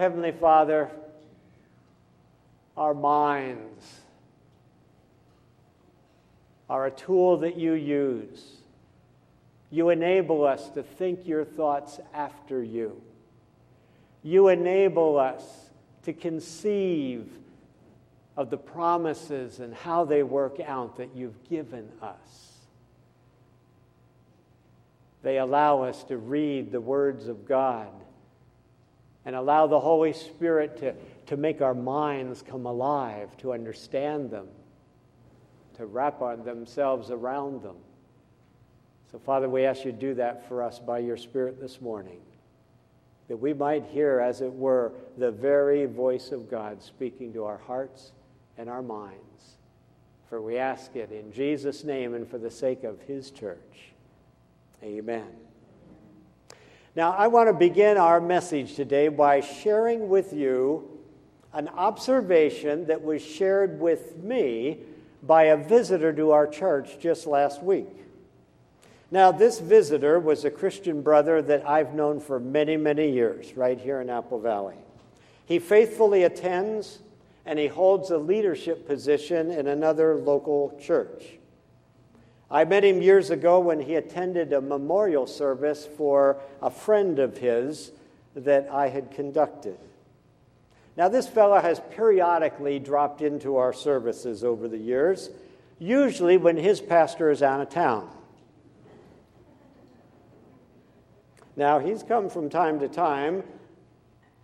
Heavenly Father, our minds are a tool that you use. You enable us to think your thoughts after you. You enable us to conceive of the promises and how they work out that you've given us. They allow us to read the words of God and allow the Holy Spirit to, to make our minds come alive, to understand them, to wrap on themselves around them. So, Father, we ask you to do that for us by your Spirit this morning, that we might hear, as it were, the very voice of God speaking to our hearts and our minds. For we ask it in Jesus' name and for the sake of his church. Amen. Now, I want to begin our message today by sharing with you an observation that was shared with me by a visitor to our church just last week. Now, this visitor was a Christian brother that I've known for many, many years right here in Apple Valley. He faithfully attends and he holds a leadership position in another local church. I met him years ago when he attended a memorial service for a friend of his that I had conducted. Now, this fellow has periodically dropped into our services over the years, usually when his pastor is out of town. Now, he's come from time to time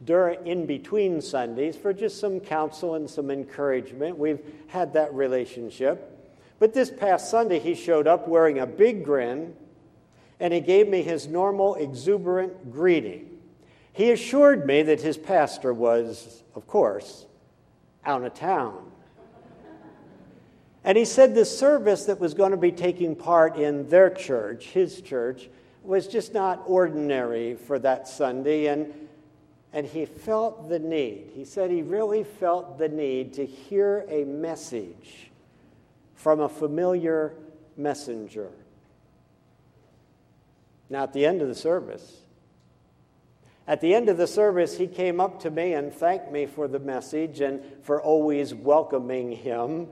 during in between Sundays for just some counsel and some encouragement. We've had that relationship. But this past Sunday, he showed up wearing a big grin and he gave me his normal exuberant greeting. He assured me that his pastor was, of course, out of town. And he said the service that was going to be taking part in their church, his church, was just not ordinary for that Sunday. And, and he felt the need. He said he really felt the need to hear a message from a familiar messenger. Now, at the end of the service, at the end of the service, he came up to me and thanked me for the message and for always welcoming him.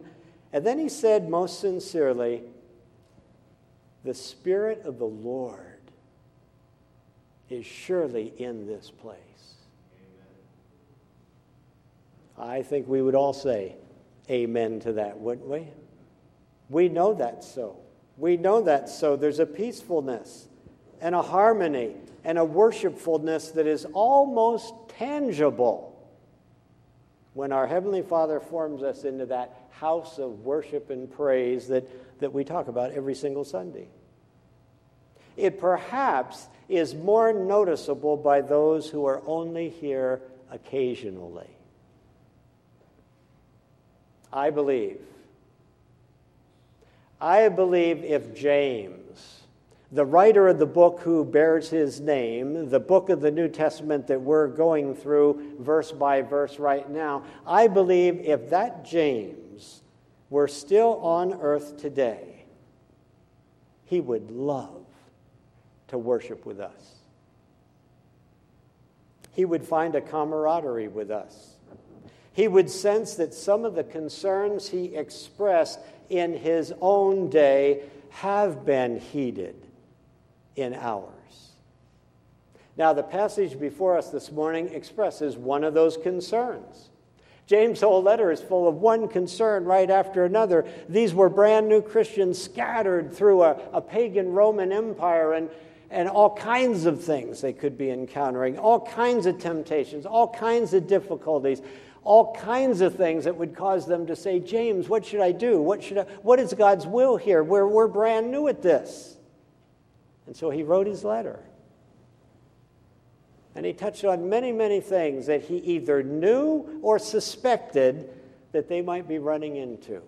And then he said, most sincerely, The Spirit of the Lord is surely in this place. Amen. I think we would all say amen to that, wouldn't we? We know that so. We know that so. There's a peacefulness and a harmony and a worshipfulness that is almost tangible when our Heavenly Father forms us into that house of worship and praise that, that we talk about every single Sunday. It perhaps is more noticeable by those who are only here occasionally. I believe. I believe if James, the writer of the book who bears his name, the book of the New Testament that we're going through verse by verse right now, I believe if that James were still on earth today, he would love to worship with us. He would find a camaraderie with us. He would sense that some of the concerns he expressed in his own day have been heeded in ours. Now, the passage before us this morning expresses one of those concerns. James' whole letter is full of one concern right after another. These were brand new Christians scattered through a, a pagan Roman Empire, and, and all kinds of things they could be encountering, all kinds of temptations, all kinds of difficulties, all kinds of things that would cause them to say, James, what should I do? What, should I, what is God's will here? We're, we're brand new at this. And so he wrote his letter. And he touched on many, many things that he either knew or suspected that they might be running into.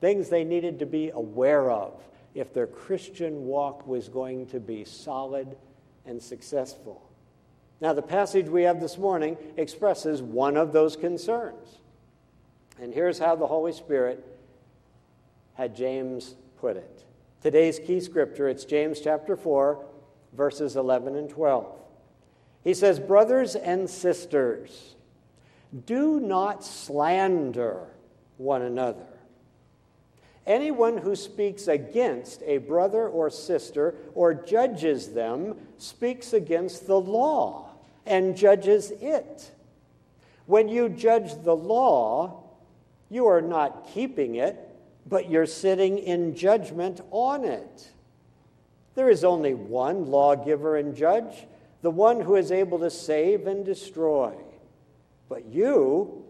Things they needed to be aware of if their Christian walk was going to be solid and successful. Now, the passage we have this morning expresses one of those concerns. And here's how the Holy Spirit had James put it. Today's key scripture, it's James chapter 4, verses 11 and 12. He says, Brothers and sisters, do not slander one another. Anyone who speaks against a brother or sister or judges them speaks against the law and judges it. When you judge the law, you are not keeping it, but you're sitting in judgment on it. There is only one lawgiver and judge, the one who is able to save and destroy. But you,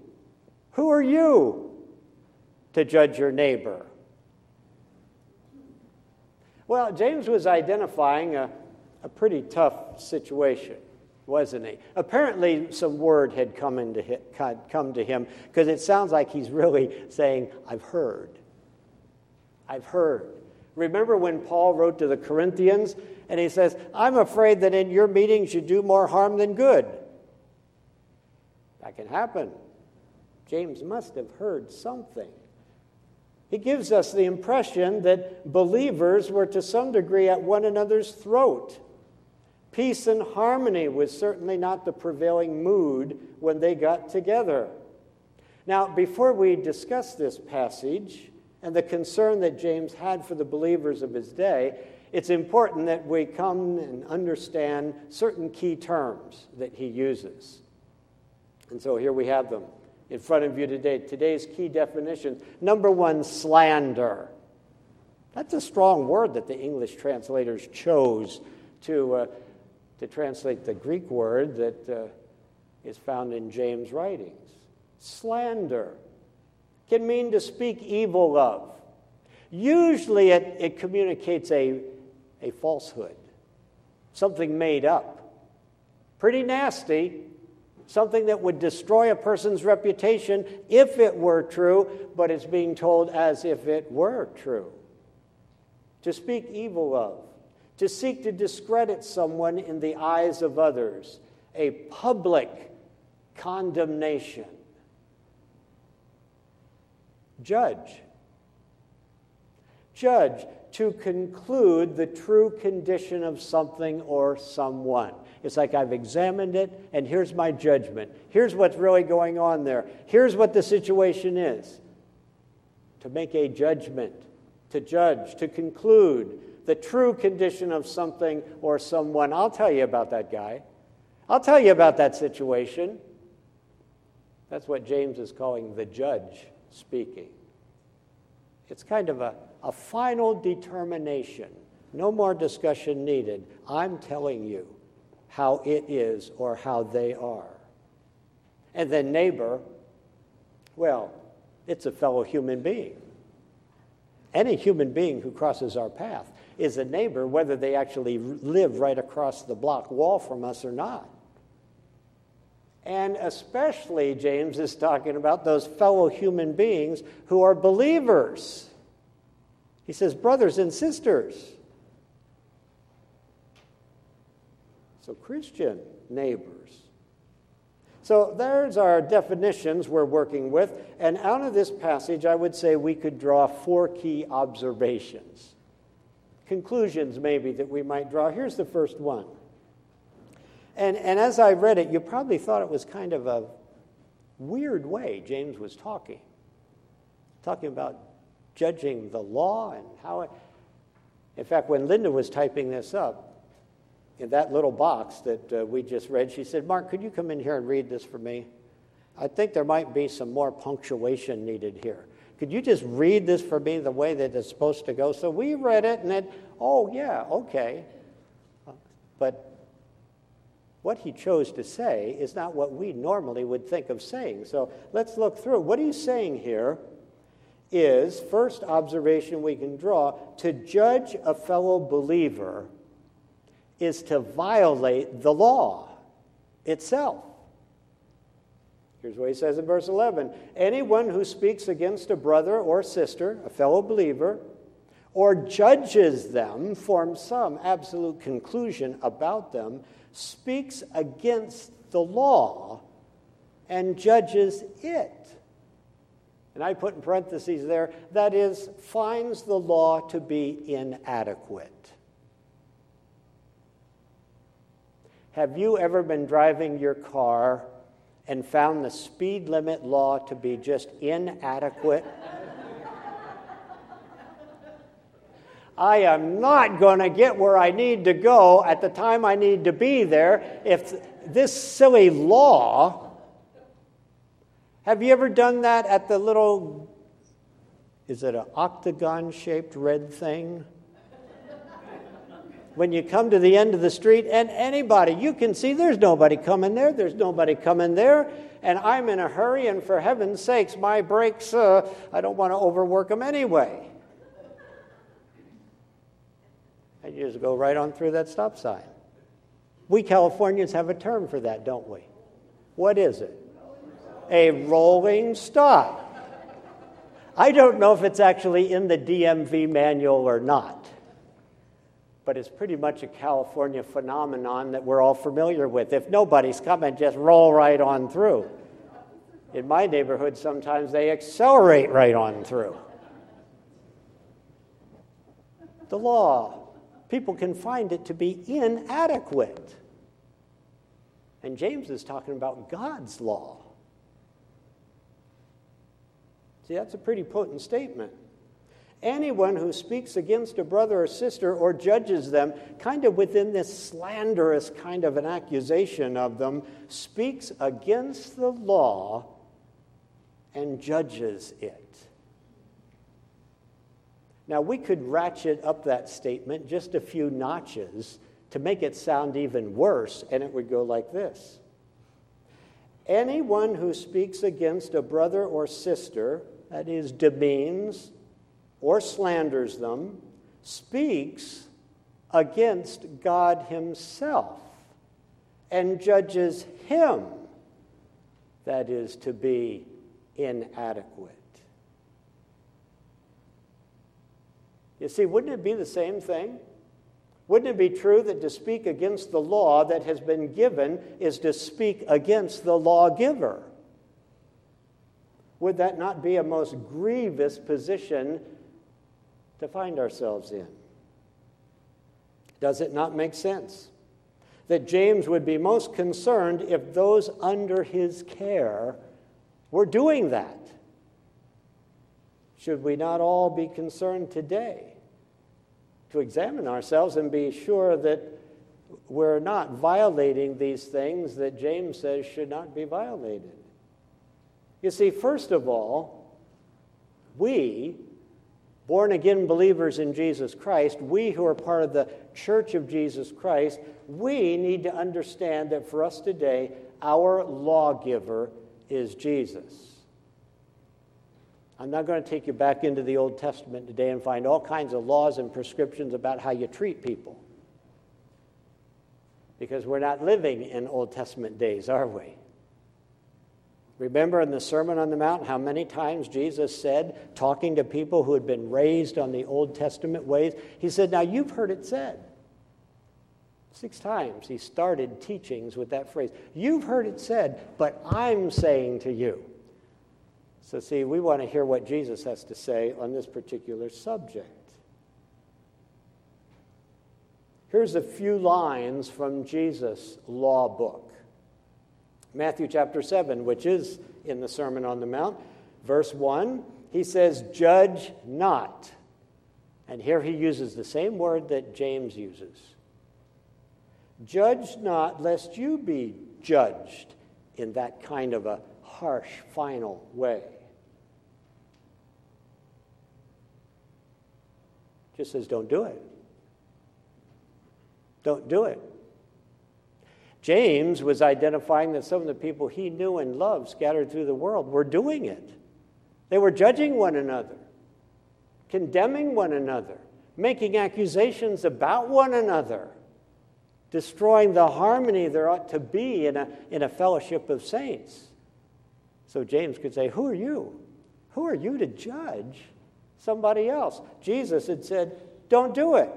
who are you to judge your neighbor? Well, James was identifying a, a pretty tough situation, wasn't he? Apparently, some word had come, into, come to him because it sounds like he's really saying, I've heard. I've heard. Remember when Paul wrote to the Corinthians and he says, I'm afraid that in your meetings you do more harm than good. That can happen. James must have heard something. He gives us the impression that believers were to some degree at one another's throat. Peace and harmony was certainly not the prevailing mood when they got together. Now, before we discuss this passage and the concern that James had for the believers of his day, it's important that we come and understand certain key terms that he uses. And so here we have them in front of you today. Today's key definitions. Number one, slander. That's a strong word that the English translators chose to, uh, to translate the Greek word that uh, is found in James' writings. Slander can mean to speak evil of. Usually it, it communicates a, a falsehood, something made up. Pretty nasty, something that would destroy a person's reputation if it were true, but it's being told as if it were true. To speak evil of, to seek to discredit someone in the eyes of others, a public condemnation. Judge. Judge to conclude the true condition of something or someone. It's like I've examined it, and here's my judgment. Here's what's really going on there. Here's what the situation is. To make a judgment, to judge, to conclude the true condition of something or someone. I'll tell you about that guy. I'll tell you about that situation. That's what James is calling the judge speaking. It's kind of a, a final determination. No more discussion needed. I'm telling you how it is or how they are. And then, neighbor, well, it's a fellow human being. Any human being who crosses our path is a neighbor, whether they actually live right across the block wall from us or not. And especially, James is talking about those fellow human beings who are believers. He says, brothers and sisters. So, Christian neighbors. So, there's our definitions we're working with. And out of this passage, I would say we could draw four key observations. Conclusions, maybe, that we might draw. Here's the first one. And, and as I read it, you probably thought it was kind of a weird way James was talking. Talking about judging the law and how it. In fact, when Linda was typing this up, in that little box that uh, we just read, she said, Mark, could you come in here and read this for me? I think there might be some more punctuation needed here. Could you just read this for me the way that it's supposed to go? So we read it and then, oh, yeah, okay. But what he chose to say is not what we normally would think of saying. So let's look through. What he's saying here is, first observation we can draw, to judge a fellow believer is to violate the law. itself. Here's what he says in verse 11 Anyone who speaks against a brother or sister, a fellow believer, or judges them, forms some absolute conclusion about them, speaks against the law and judges it. And I put in parentheses there, that is, finds the law to be inadequate. Have you ever been driving your car and found the speed limit law to be just inadequate? I am not going to get where I need to go at the time I need to be there if this silly law. Have you ever done that at the little, is it an octagon shaped red thing? When you come to the end of the street, and anybody, you can see there's nobody coming there, there's nobody coming there, and I'm in a hurry, and for heaven's sakes, my brakes, uh, I don't want to overwork them anyway. And you just go right on through that stop sign. We Californians have a term for that, don't we? What is it? A rolling stop. I don't know if it's actually in the DMV manual or not but it's pretty much a California phenomenon that we're all familiar with. If nobody's coming, just roll right on through. In my neighborhood, sometimes they accelerate right on through. The law, people can find it to be inadequate. And James is talking about God's law. See, that's a pretty potent statement. Anyone who speaks against a brother or sister or judges them, kind of within this slanderous kind of an accusation of them, speaks against the law and judges it. Now, we could ratchet up that statement just a few notches to make it sound even worse, and it would go like this Anyone who speaks against a brother or sister, that is, demeans, or slanders them speaks against God Himself and judges Him, that is, to be inadequate. You see, wouldn't it be the same thing? Wouldn't it be true that to speak against the law that has been given is to speak against the lawgiver? Would that not be a most grievous position to find ourselves in. Does it not make sense that James would be most concerned if those under his care were doing that? Should we not all be concerned today to examine ourselves and be sure that we're not violating these things that James says should not be violated? You see, first of all, we born again believers in Jesus Christ, we who are part of the church of Jesus Christ, we need to understand that for us today, our lawgiver is Jesus. I'm not going to take you back into the Old Testament today and find all kinds of laws and prescriptions about how you treat people. Because we're not living in Old Testament days, are we? Remember in the Sermon on the Mount how many times Jesus said, talking to people who had been raised on the Old Testament ways, he said, Now you've heard it said. Six times he started teachings with that phrase. You've heard it said, but I'm saying to you. So, see, we want to hear what Jesus has to say on this particular subject. Here's a few lines from Jesus' law book. Matthew chapter 7, which is in the Sermon on the Mount, verse 1, he says, Judge not. And here he uses the same word that James uses. Judge not, lest you be judged in that kind of a harsh, final way. Just says, don't do it. Don't do it. James was identifying that some of the people he knew and loved scattered through the world were doing it. They were judging one another, condemning one another, making accusations about one another. destroying the harmony there ought to be in a, in a fellowship of saints. So James could say, Who are you? Who are you to judge somebody else? Jesus had said, Don't do it.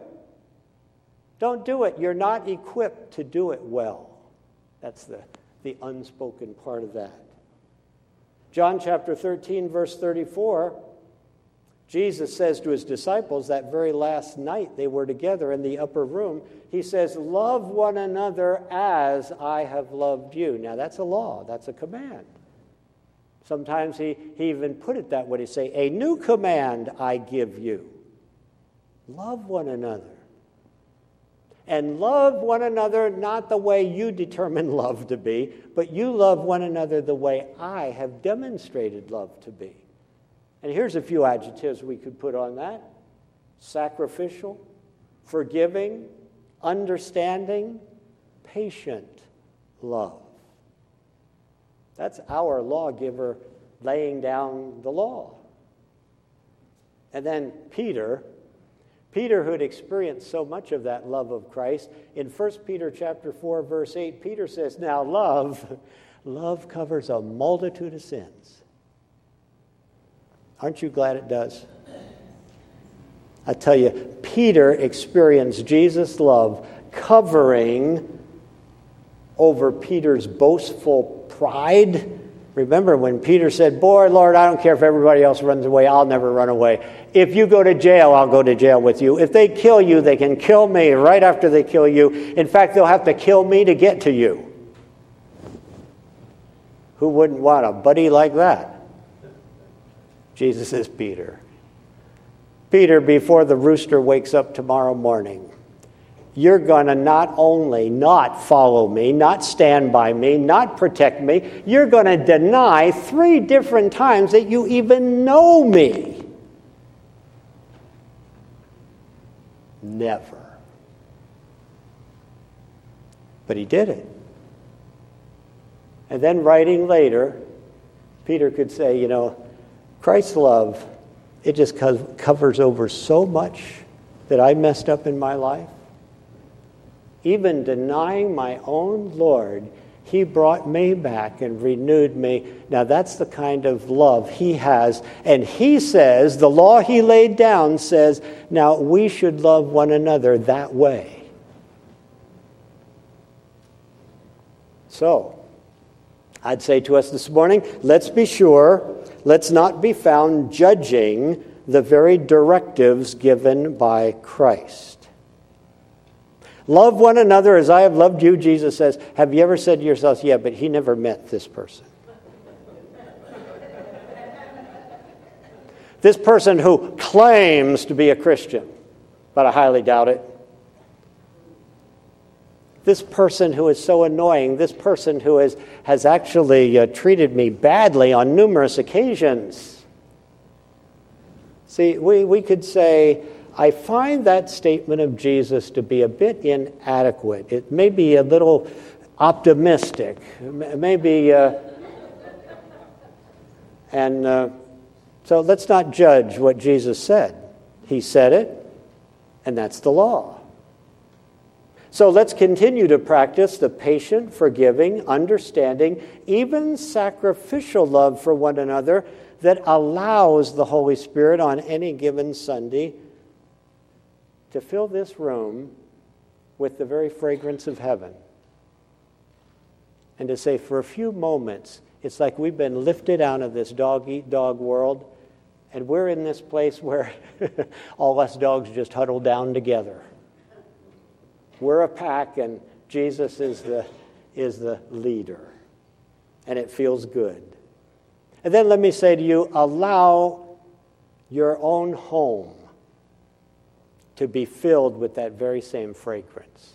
Don't do it. You're not equipped to do it well. That's the, the unspoken part of that. John chapter 13, verse 34, Jesus says to his disciples that very last night they were together in the upper room, he says, Love one another as I have loved you. Now that's a law, that's a command. Sometimes he, he even put it that way to say, A new command I give you love one another. And love one another not the way you determine love to be, but you love one another the way I have demonstrated love to be. And here's a few adjectives we could put on that sacrificial, forgiving, understanding, patient love. That's our lawgiver laying down the law. And then Peter, Peter who had experienced so much of that love of Christ, in 1 Peter chapter 4 verse 8, Peter says, "Now love love covers a multitude of sins." Aren't you glad it does? I tell you, Peter experienced Jesus' love covering over Peter's boastful pride. Remember when Peter said, Boy, Lord, I don't care if everybody else runs away, I'll never run away. If you go to jail, I'll go to jail with you. If they kill you, they can kill me right after they kill you. In fact, they'll have to kill me to get to you. Who wouldn't want a buddy like that? Jesus is Peter. Peter, before the rooster wakes up tomorrow morning, you're going to not only not follow me, not stand by me, not protect me, you're going to deny three different times that you even know me. Never. But he did it. And then, writing later, Peter could say, you know, Christ's love, it just covers over so much that I messed up in my life. Even denying my own Lord, He brought me back and renewed me. Now, that's the kind of love He has. And He says, the law He laid down says, now we should love one another that way. So, I'd say to us this morning, let's be sure let's not be found judging the very directives given by Christ. Love one another as I have loved you, Jesus says. Have you ever said to yourself, yeah, but he never met this person? this person who claims to be a Christian, but I highly doubt it this person who is so annoying, this person who is, has actually uh, treated me badly on numerous occasions. See, we, we could say, I find that statement of Jesus to be a bit inadequate. It may be a little optimistic, maybe. Uh, and uh, so let's not judge what Jesus said. He said it, and that's the law. So let's continue to practice the patient, forgiving, understanding, even sacrificial love for one another that allows the Holy Spirit on any given Sunday to fill this room with the very fragrance of heaven. And to say, for a few moments, it's like we've been lifted out of this dog eat dog world, and we're in this place where all us dogs just huddle down together. We're a pack, and Jesus is the, is the leader. And it feels good. And then let me say to you allow your own home to be filled with that very same fragrance.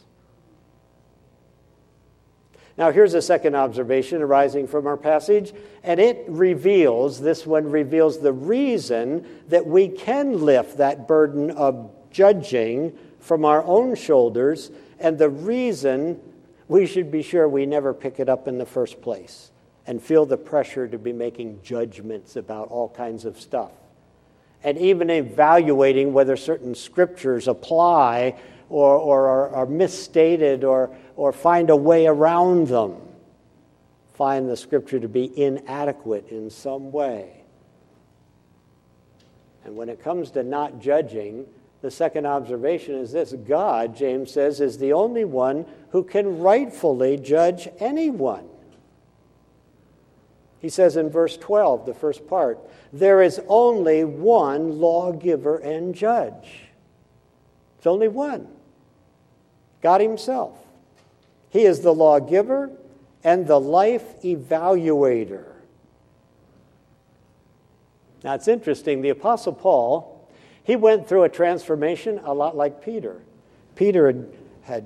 Now, here's a second observation arising from our passage, and it reveals, this one reveals the reason that we can lift that burden of judging from our own shoulders and the reason we should be sure we never pick it up in the first place and feel the pressure to be making judgments about all kinds of stuff. And even evaluating whether certain scriptures apply or, or are, are misstated or, or find a way around them. Find the scripture to be inadequate in some way. And when it comes to not judging, the second observation is this God, James says, is the only one who can rightfully judge anyone. He says in verse 12, the first part, there is only one lawgiver and judge. It's only one God Himself. He is the lawgiver and the life evaluator. Now it's interesting, the Apostle Paul, he went through a transformation a lot like Peter. Peter had, had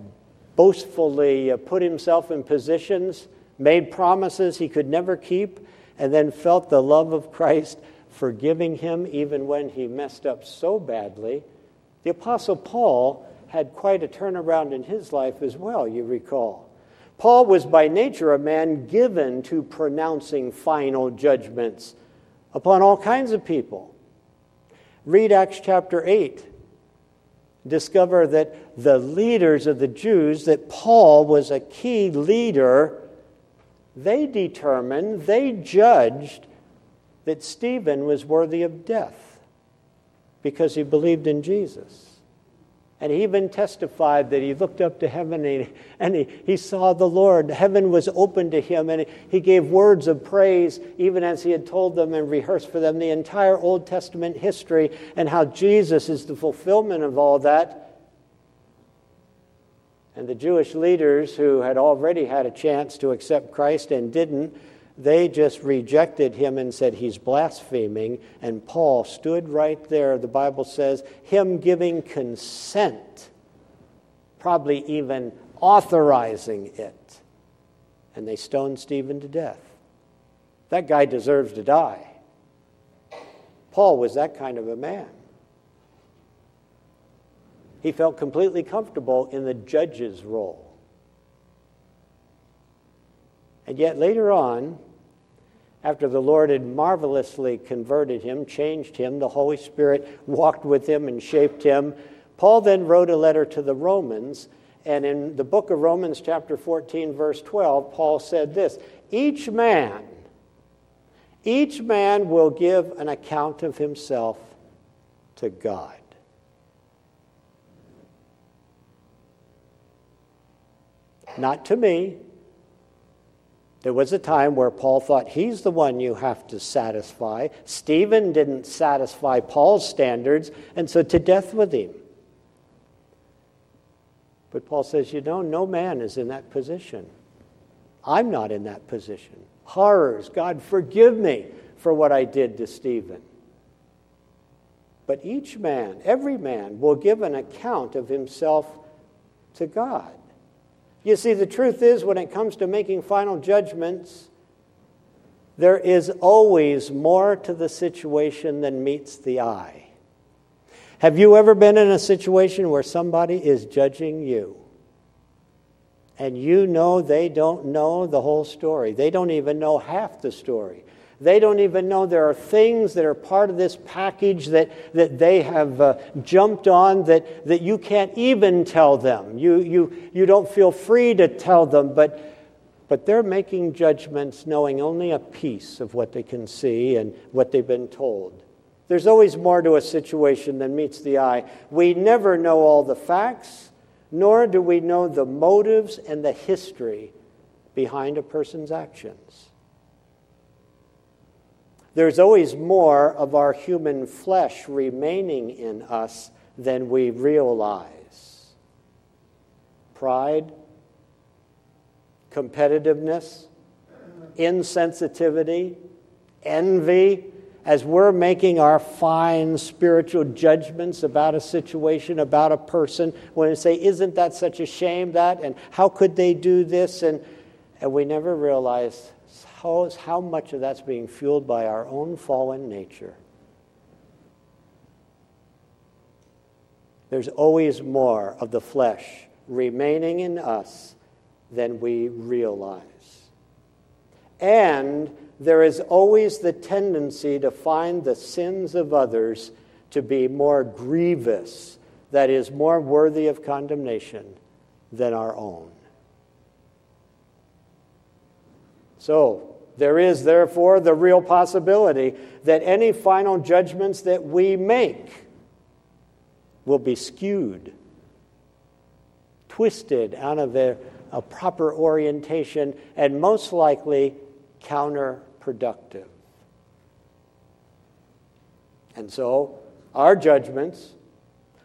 boastfully uh, put himself in positions, made promises he could never keep, and then felt the love of Christ forgiving him even when he messed up so badly. The Apostle Paul had quite a turnaround in his life as well, you recall. Paul was by nature a man given to pronouncing final judgments upon all kinds of people. Read Acts chapter 8. Discover that the leaders of the Jews, that Paul was a key leader, they determined, they judged that Stephen was worthy of death because he believed in Jesus. And he even testified that he looked up to heaven and, he, and he, he saw the Lord. Heaven was open to him, and he gave words of praise, even as he had told them and rehearsed for them the entire Old Testament history and how Jesus is the fulfillment of all that. And the Jewish leaders who had already had a chance to accept Christ and didn't they just rejected him and said he's blaspheming. And Paul stood right there, the Bible says, him giving consent, probably even authorizing it. And they stoned Stephen to death. That guy deserves to die. Paul was that kind of a man. He felt completely comfortable in the judge's role. And yet later on, after the Lord had marvelously converted him, changed him, the Holy Spirit walked with him and shaped him, Paul then wrote a letter to the Romans. And in the book of Romans, chapter 14, verse 12, Paul said this Each man, each man will give an account of himself to God. Not to me, there was a time where Paul thought he's the one you have to satisfy. Stephen didn't satisfy Paul's standards, and so to death with him. But Paul says, you know, no man is in that position. I'm not in that position. Horrors, God, forgive me for what I did to Stephen. But each man, every man, will give an account of himself to God. You see, the truth is, when it comes to making final judgments, there is always more to the situation than meets the eye. Have you ever been in a situation where somebody is judging you? And you know they don't know the whole story. They don't even know half the story. They don't even know there are things that are part of this package that, that they have uh, jumped on that, that you can't even tell them. You, you, you don't feel free to tell them, but, but they're making judgments knowing only a piece of what they can see and what they've been told. There's always more to a situation than meets the eye. We never know all the facts, nor do we know the motives and the history behind a person's actions. There's always more of our human flesh remaining in us than we realize. Pride, competitiveness, insensitivity, envy, as we're making our fine spiritual judgments about a situation, about a person, when we say, Isn't that such a shame that? And how could they do this? And, and we never realize how, how much of that's being fueled by our own fallen nature. There's always more of the flesh remaining in us than we realize. And there is always the tendency to find the sins of others to be more grievous that is more worthy of condemnation than our own. So, there is therefore the real possibility that any final judgments that we make will be skewed, twisted out of a, a proper orientation, and most likely counterproductive. And so, our judgments,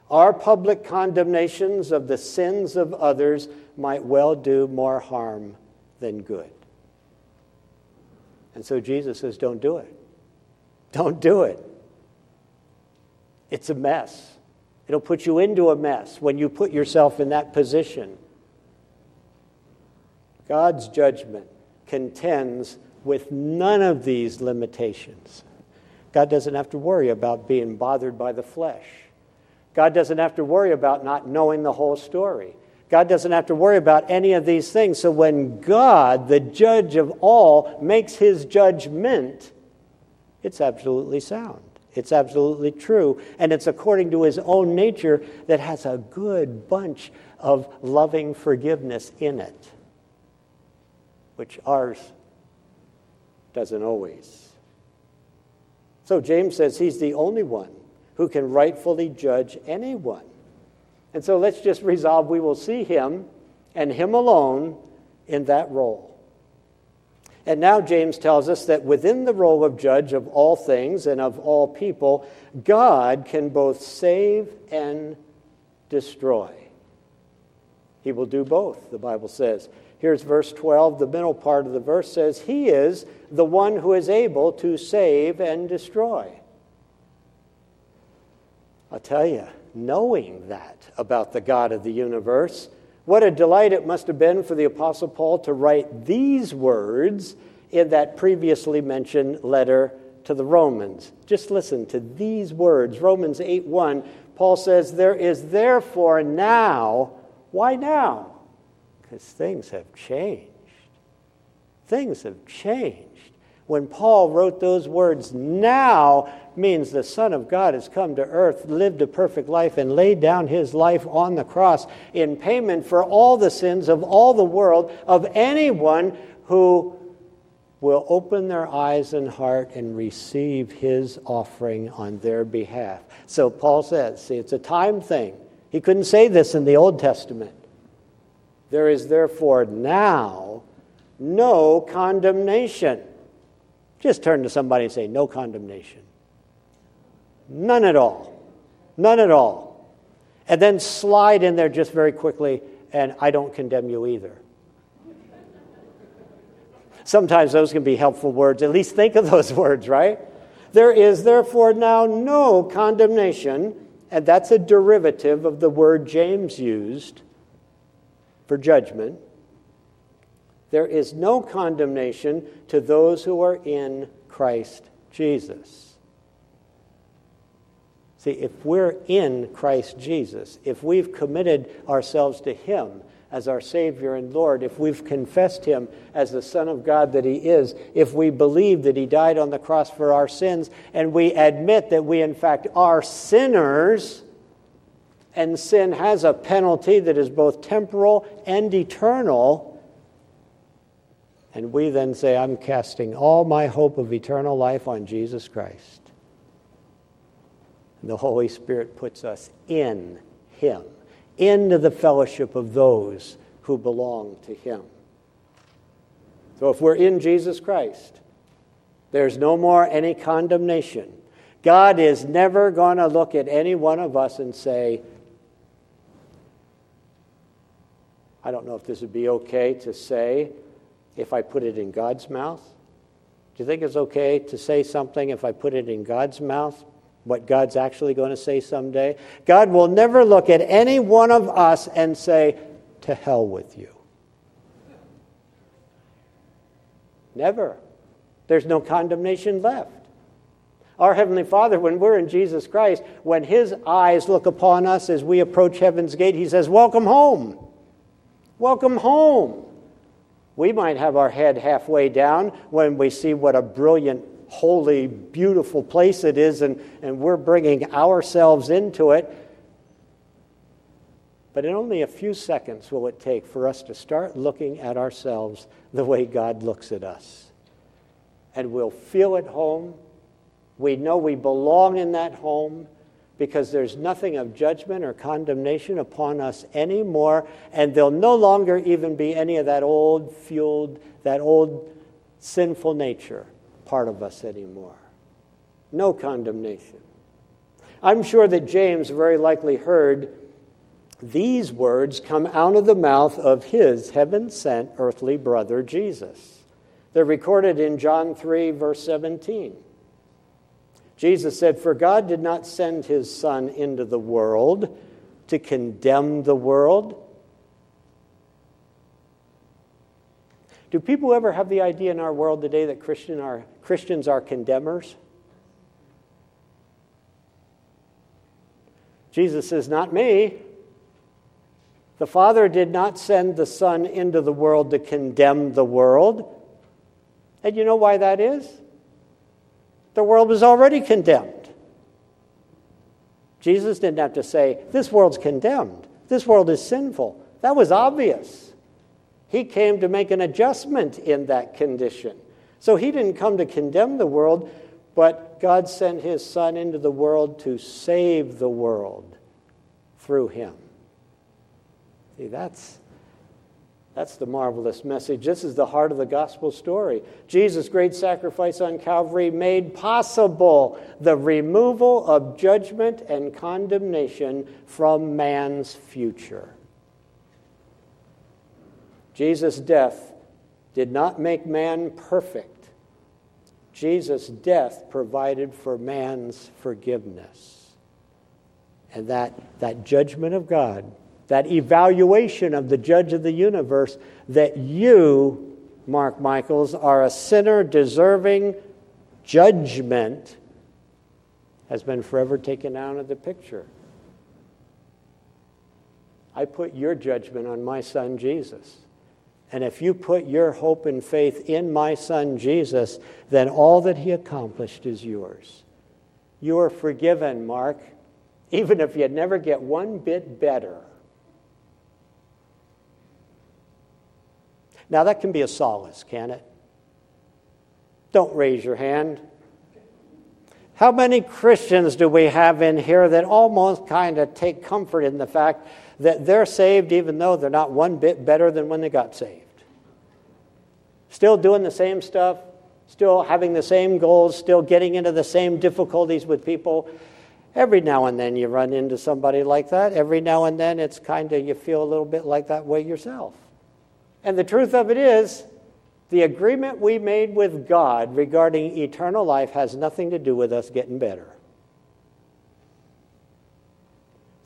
our public condemnations of the sins of others might well do more harm than good. And so Jesus says, Don't do it. Don't do it. It's a mess. It'll put you into a mess when you put yourself in that position. God's judgment contends with none of these limitations. God doesn't have to worry about being bothered by the flesh. God doesn't have to worry about not knowing the whole story. God doesn't have to worry about any of these things. So when God, the judge of all, makes his judgment, it's absolutely sound. It's absolutely true. And it's according to his own nature that has a good bunch of loving forgiveness in it, which ours doesn't always. So James says he's the only one who can rightfully judge anyone. And so let's just resolve we will see him and him alone in that role. And now James tells us that within the role of judge of all things and of all people, God can both save and destroy. He will do both, the Bible says. Here's verse 12. The middle part of the verse says, He is the one who is able to save and destroy. I'll tell you, knowing that about the God of the universe, what a delight it must have been for the Apostle Paul to write these words in that previously mentioned letter to the Romans. Just listen to these words. Romans 8 1, Paul says, There is therefore now, why now? Because things have changed. Things have changed. When Paul wrote those words, now means the Son of God has come to earth, lived a perfect life, and laid down his life on the cross in payment for all the sins of all the world, of anyone who will open their eyes and heart and receive his offering on their behalf. So Paul says, see, it's a time thing. He couldn't say this in the Old Testament. There is therefore now no condemnation. Just turn to somebody and say, No condemnation. None at all. None at all. And then slide in there just very quickly, and I don't condemn you either. Sometimes those can be helpful words. At least think of those words, right? There is therefore now no condemnation, and that's a derivative of the word James used for judgment. There is no condemnation to those who are in Christ Jesus. See, if we're in Christ Jesus, if we've committed ourselves to Him as our Savior and Lord, if we've confessed Him as the Son of God that He is, if we believe that He died on the cross for our sins, and we admit that we, in fact, are sinners, and sin has a penalty that is both temporal and eternal. And we then say, I'm casting all my hope of eternal life on Jesus Christ. The Holy Spirit puts us in Him, into the fellowship of those who belong to Him. So if we're in Jesus Christ, there's no more any condemnation. God is never going to look at any one of us and say, I don't know if this would be okay to say if I put it in God's mouth. Do you think it's okay to say something if I put it in God's mouth? What God's actually going to say someday? God will never look at any one of us and say, To hell with you. Never. There's no condemnation left. Our Heavenly Father, when we're in Jesus Christ, when His eyes look upon us as we approach heaven's gate, He says, Welcome home. Welcome home. We might have our head halfway down when we see what a brilliant, holy, beautiful place it is, and, and we're bringing ourselves into it. But in only a few seconds will it take for us to start looking at ourselves the way God looks at us. And we'll feel at home. We know we belong in that home because there's nothing of judgment or condemnation upon us anymore, and there'll no longer even be any of that old fueled, that old sinful nature part of us anymore. No condemnation. I'm sure that James very likely heard these words come out of the mouth of his heaven sent earthly brother Jesus. They're recorded in John 3, verse 17. Jesus said, For God did not send his Son into the world to condemn the world. Do people ever have the idea in our world today that Christian are, Christians are condemners? Jesus says, Not me. The Father did not send the Son into the world to condemn the world. And you know why that is? The world was already condemned. Jesus didn't have to say, This world's condemned. This world is sinful. That was obvious. He came to make an adjustment in that condition. So he didn't come to condemn the world, but God sent his Son into the world to save the world through him. See, that's, that's the marvelous message. This is the heart of the gospel story. Jesus' great sacrifice on Calvary made possible the removal of judgment and condemnation from man's future. Jesus' death did not make man perfect. Jesus' death provided for man's forgiveness. And that, that judgment of God that evaluation of the judge of the universe that you, Mark Michaels, are a sinner deserving judgment has been forever taken out of the picture. I put your judgment on my son Jesus. And if you put your hope and faith in my son Jesus, then all that he accomplished is yours. You are forgiven, Mark, even if you never get one bit better. Now, that can be a solace, can it? Don't raise your hand. How many Christians do we have in here that almost kind of take comfort in the fact that they're saved even though they're not one bit better than when they got saved? Still doing the same stuff, still having the same goals, still getting into the same difficulties with people. Every now and then you run into somebody like that. Every now and then it's kind of, you feel a little bit like that way yourself. And the truth of it is, the agreement we made with God regarding eternal life has nothing to do with us getting better.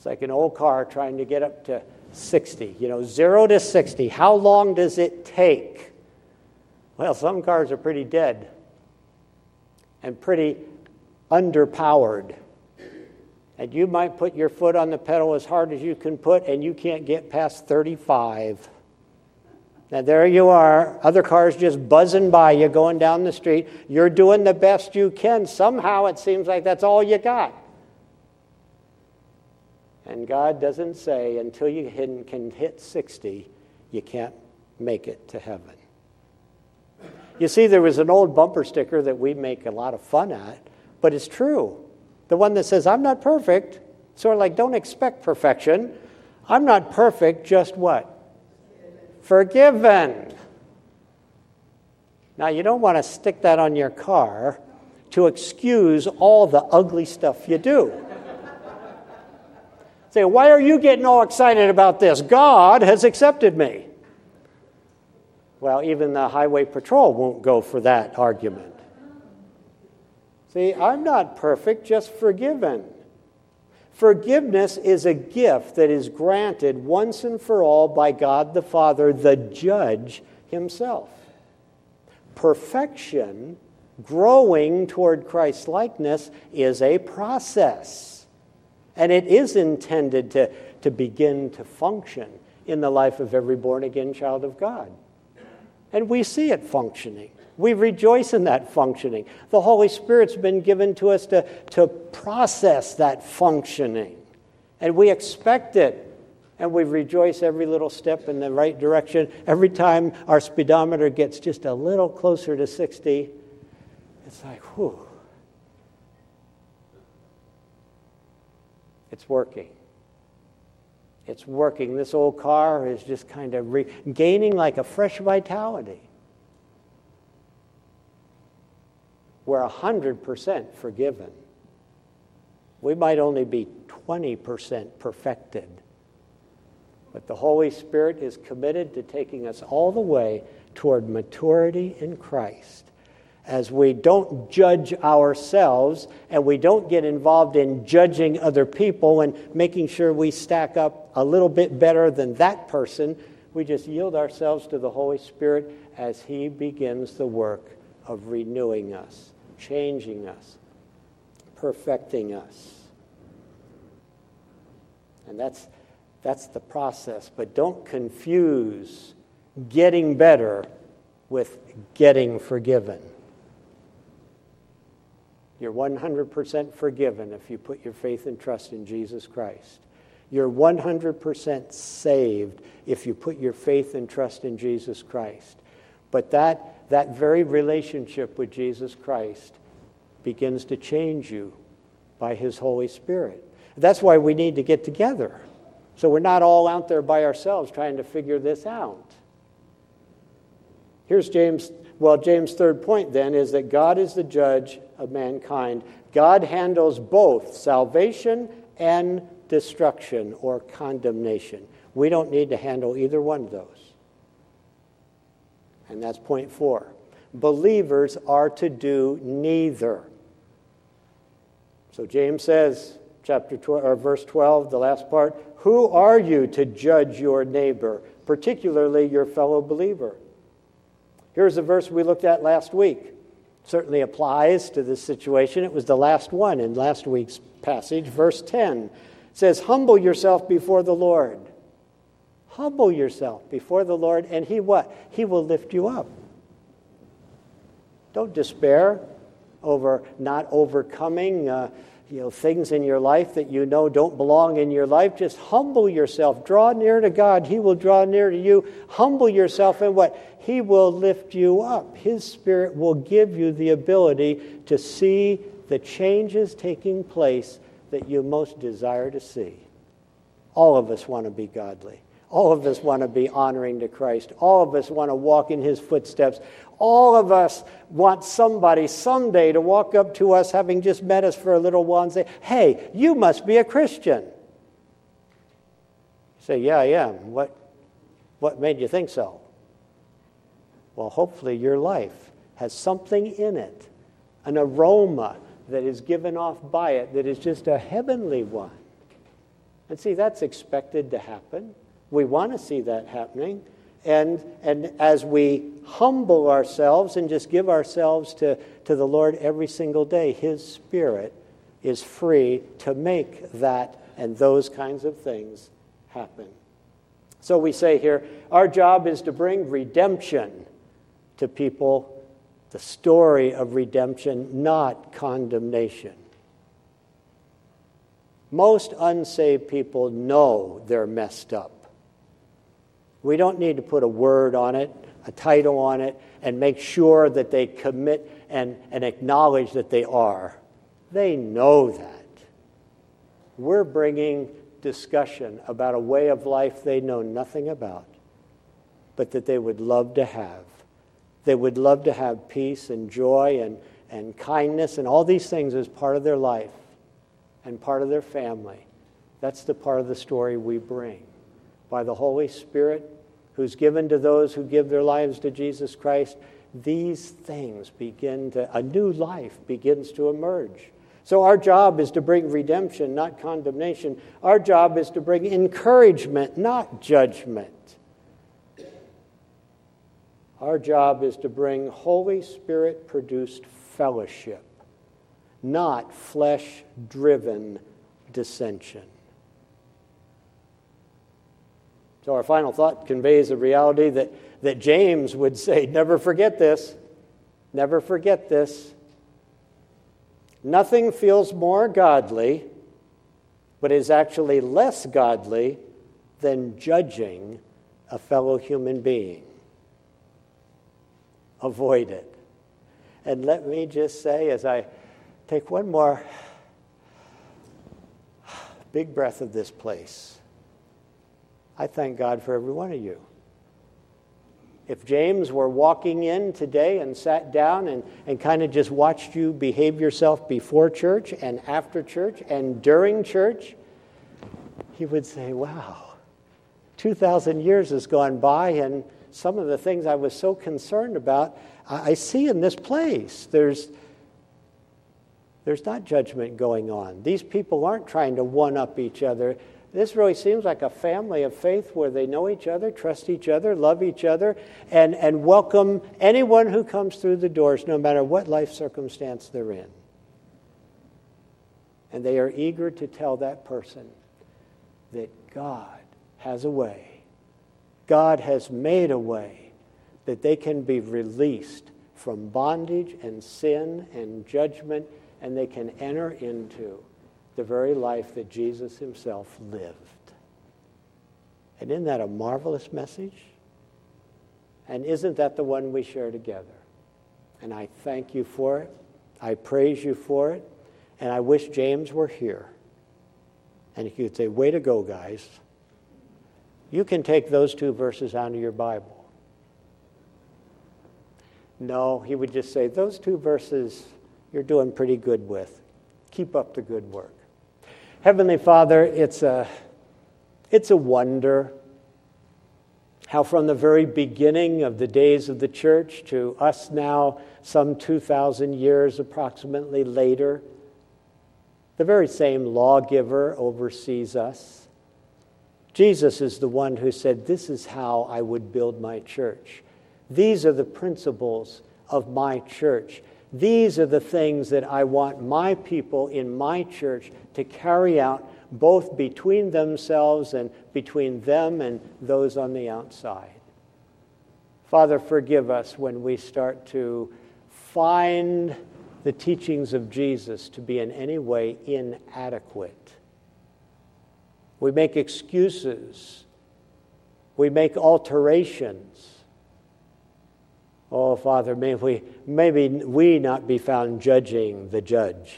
It's like an old car trying to get up to 60, you know, zero to 60. How long does it take? Well, some cars are pretty dead and pretty underpowered. And you might put your foot on the pedal as hard as you can put, and you can't get past 35. Now, there you are, other cars just buzzing by you going down the street. You're doing the best you can. Somehow it seems like that's all you got. And God doesn't say until you can hit 60, you can't make it to heaven. You see, there was an old bumper sticker that we make a lot of fun at, but it's true. The one that says, I'm not perfect, sort of like, don't expect perfection. I'm not perfect, just what? forgiven. Now, you don't want to stick that on your car to excuse all the ugly stuff you do. Say, why are you getting all excited about this? God has accepted me. Well, even the highway patrol won't go for that argument. See, I'm not perfect, just forgiven. Forgiveness is a gift that is granted once and for all by God the Father, the judge himself. Perfection, growing toward Christ likeness, is a process. And it is intended to, to begin to function in the life of every born again child of God. And we see it functioning. We rejoice in that functioning. The Holy Spirit's been given to us to, to process that functioning. And we expect it And we rejoice every little step in the right direction. Every time our speedometer gets just a little closer to 60, it's like, whew. It's working. It's working. This old car is just kind of re- gaining like a fresh vitality. We're 100% forgiven. We might only be 20% perfected. But the Holy Spirit is committed to taking us all the way toward maturity in Christ as we don't judge ourselves and we don't get involved in judging other people and making sure we stack up a little bit better than that person. We just yield ourselves to the Holy Spirit as He begins the work of renewing us, changing us, perfecting us. And that's, that's the process. But don't confuse getting better with getting forgiven. You're 100% forgiven if you put your faith and trust in Jesus Christ. You're 100% saved if you put your faith and trust in Jesus Christ. But that, that very relationship with Jesus Christ begins to change you by His Holy Spirit. That's why we need to get together. So we're not all out there by ourselves trying to figure this out. Here's James well, James' third point then is that God is the judge of mankind. God handles both salvation and destruction or condemnation. We don't need to handle either one of those. And that's point four. Believers are to do neither. So James says, chapter 12, or verse 12, the last part, who are you to judge your neighbor, particularly your fellow believer? Here's a verse we looked at last week. Certainly applies to this situation. It was the last one in last week's passage. Verse 10 says, Humble yourself before the Lord. Humble yourself before the Lord, and He what? He will lift you up. Don't despair over not overcoming. Uh, you know, things in your life that you know don't belong in your life, just humble yourself. Draw near to God. He will draw near to you. Humble yourself, and what? He will lift you up. His Spirit will give you the ability to see the changes taking place that you most desire to see. All of us want to be godly. All of us want to be honoring to Christ. All of us want to walk in his footsteps. All of us want somebody someday to walk up to us, having just met us for a little while, and say, Hey, you must be a Christian. You say, Yeah, I am. What, what made you think so? Well, hopefully, your life has something in it, an aroma that is given off by it that is just a heavenly one. And see, that's expected to happen. We want to see that happening. And, and as we humble ourselves and just give ourselves to, to the Lord every single day, His Spirit is free to make that and those kinds of things happen. So we say here, our job is to bring redemption to people, the story of redemption, not condemnation. Most unsaved people know they're messed up. We don't need to put a word on it, a title on it, and make sure that they commit and, and acknowledge that they are. They know that. We're bringing discussion about a way of life they know nothing about, but that they would love to have. They would love to have peace and joy and, and kindness and all these things as part of their life and part of their family. That's the part of the story we bring. By the Holy Spirit, who's given to those who give their lives to Jesus Christ, these things begin to, a new life begins to emerge. So, our job is to bring redemption, not condemnation. Our job is to bring encouragement, not judgment. Our job is to bring Holy Spirit produced fellowship, not flesh driven dissension. So, our final thought conveys a reality that, that James would say never forget this. Never forget this. Nothing feels more godly, but is actually less godly than judging a fellow human being. Avoid it. And let me just say, as I take one more big breath of this place, I thank God for every one of you. If James were walking in today and sat down and, and kind of just watched you behave yourself before church and after church and during church, he would say, Wow, 2,000 years has gone by, and some of the things I was so concerned about, I see in this place. There's, there's not judgment going on. These people aren't trying to one up each other. This really seems like a family of faith where they know each other, trust each other, love each other, and, and welcome anyone who comes through the doors, no matter what life circumstance they're in. And they are eager to tell that person that God has a way, God has made a way that they can be released from bondage and sin and judgment, and they can enter into the very life that Jesus himself lived. And isn't that a marvelous message? And isn't that the one we share together? And I thank you for it. I praise you for it. And I wish James were here. And he could say, Way to go, guys. You can take those two verses out of your Bible. No, he would just say, Those two verses you're doing pretty good with. Keep up the good work. Heavenly Father, it's a, it's a wonder how, from the very beginning of the days of the church to us now, some 2,000 years approximately later, the very same lawgiver oversees us. Jesus is the one who said, This is how I would build my church. These are the principles of my church. These are the things that I want my people in my church to carry out, both between themselves and between them and those on the outside. Father, forgive us when we start to find the teachings of Jesus to be in any way inadequate. We make excuses, we make alterations Oh, Father, may we, maybe we not be found judging the judge,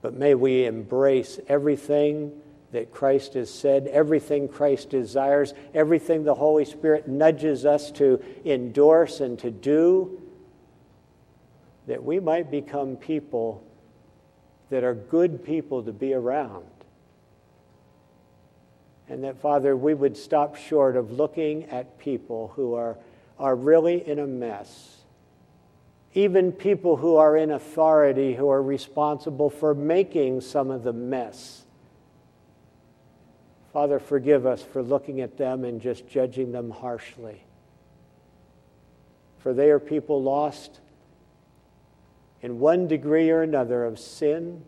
but may we embrace everything that Christ has said, everything Christ desires, everything the Holy Spirit nudges us to endorse and to do, that we might become people that are good people to be around. And that, Father, we would stop short of looking at people who are are really in a mess. Even people who are in authority, who are responsible for making some of the mess. Father, forgive us for looking at them and just judging them harshly. For they are people lost in one degree or another of sin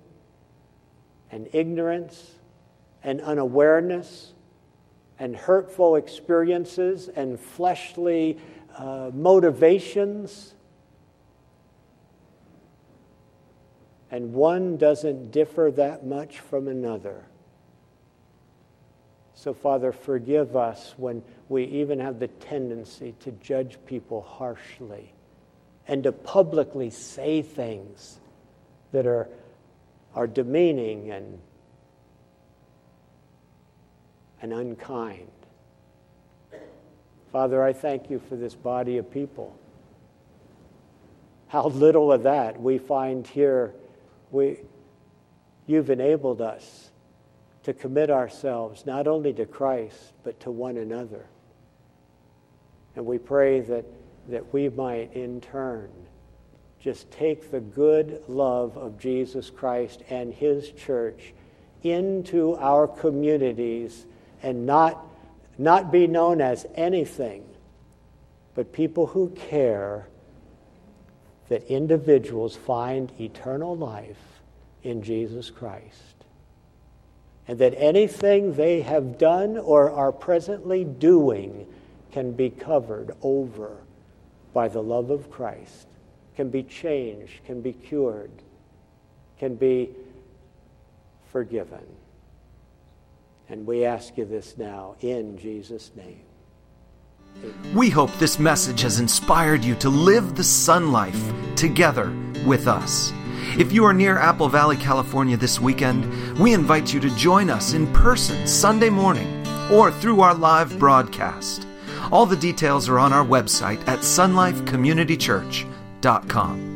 and ignorance and unawareness and hurtful experiences and fleshly uh, motivations, and one doesn't differ that much from another. So, Father, forgive us when we even have the tendency to judge people harshly and to publicly say things that are, are demeaning and, and unkind. Father, I thank you for this body of people. How little of that we find here. We, you've enabled us to commit ourselves not only to Christ, but to one another. And we pray that, that we might, in turn, just take the good love of Jesus Christ and His church into our communities and not not be known as anything but people who care that individuals find eternal life in Jesus Christ. And that anything they have done or are presently doing can be covered over by the love of Christ, can be changed, can be cured, can be forgiven. And we ask you this now in Jesus' name. We hope this message has inspired you to live the sun Life together with us. If you are near Apple Valley, California this weekend, we invite you to join us in person Sunday morning or through our live broadcast. All the details are on our website at sunlifecommunitychurch.com.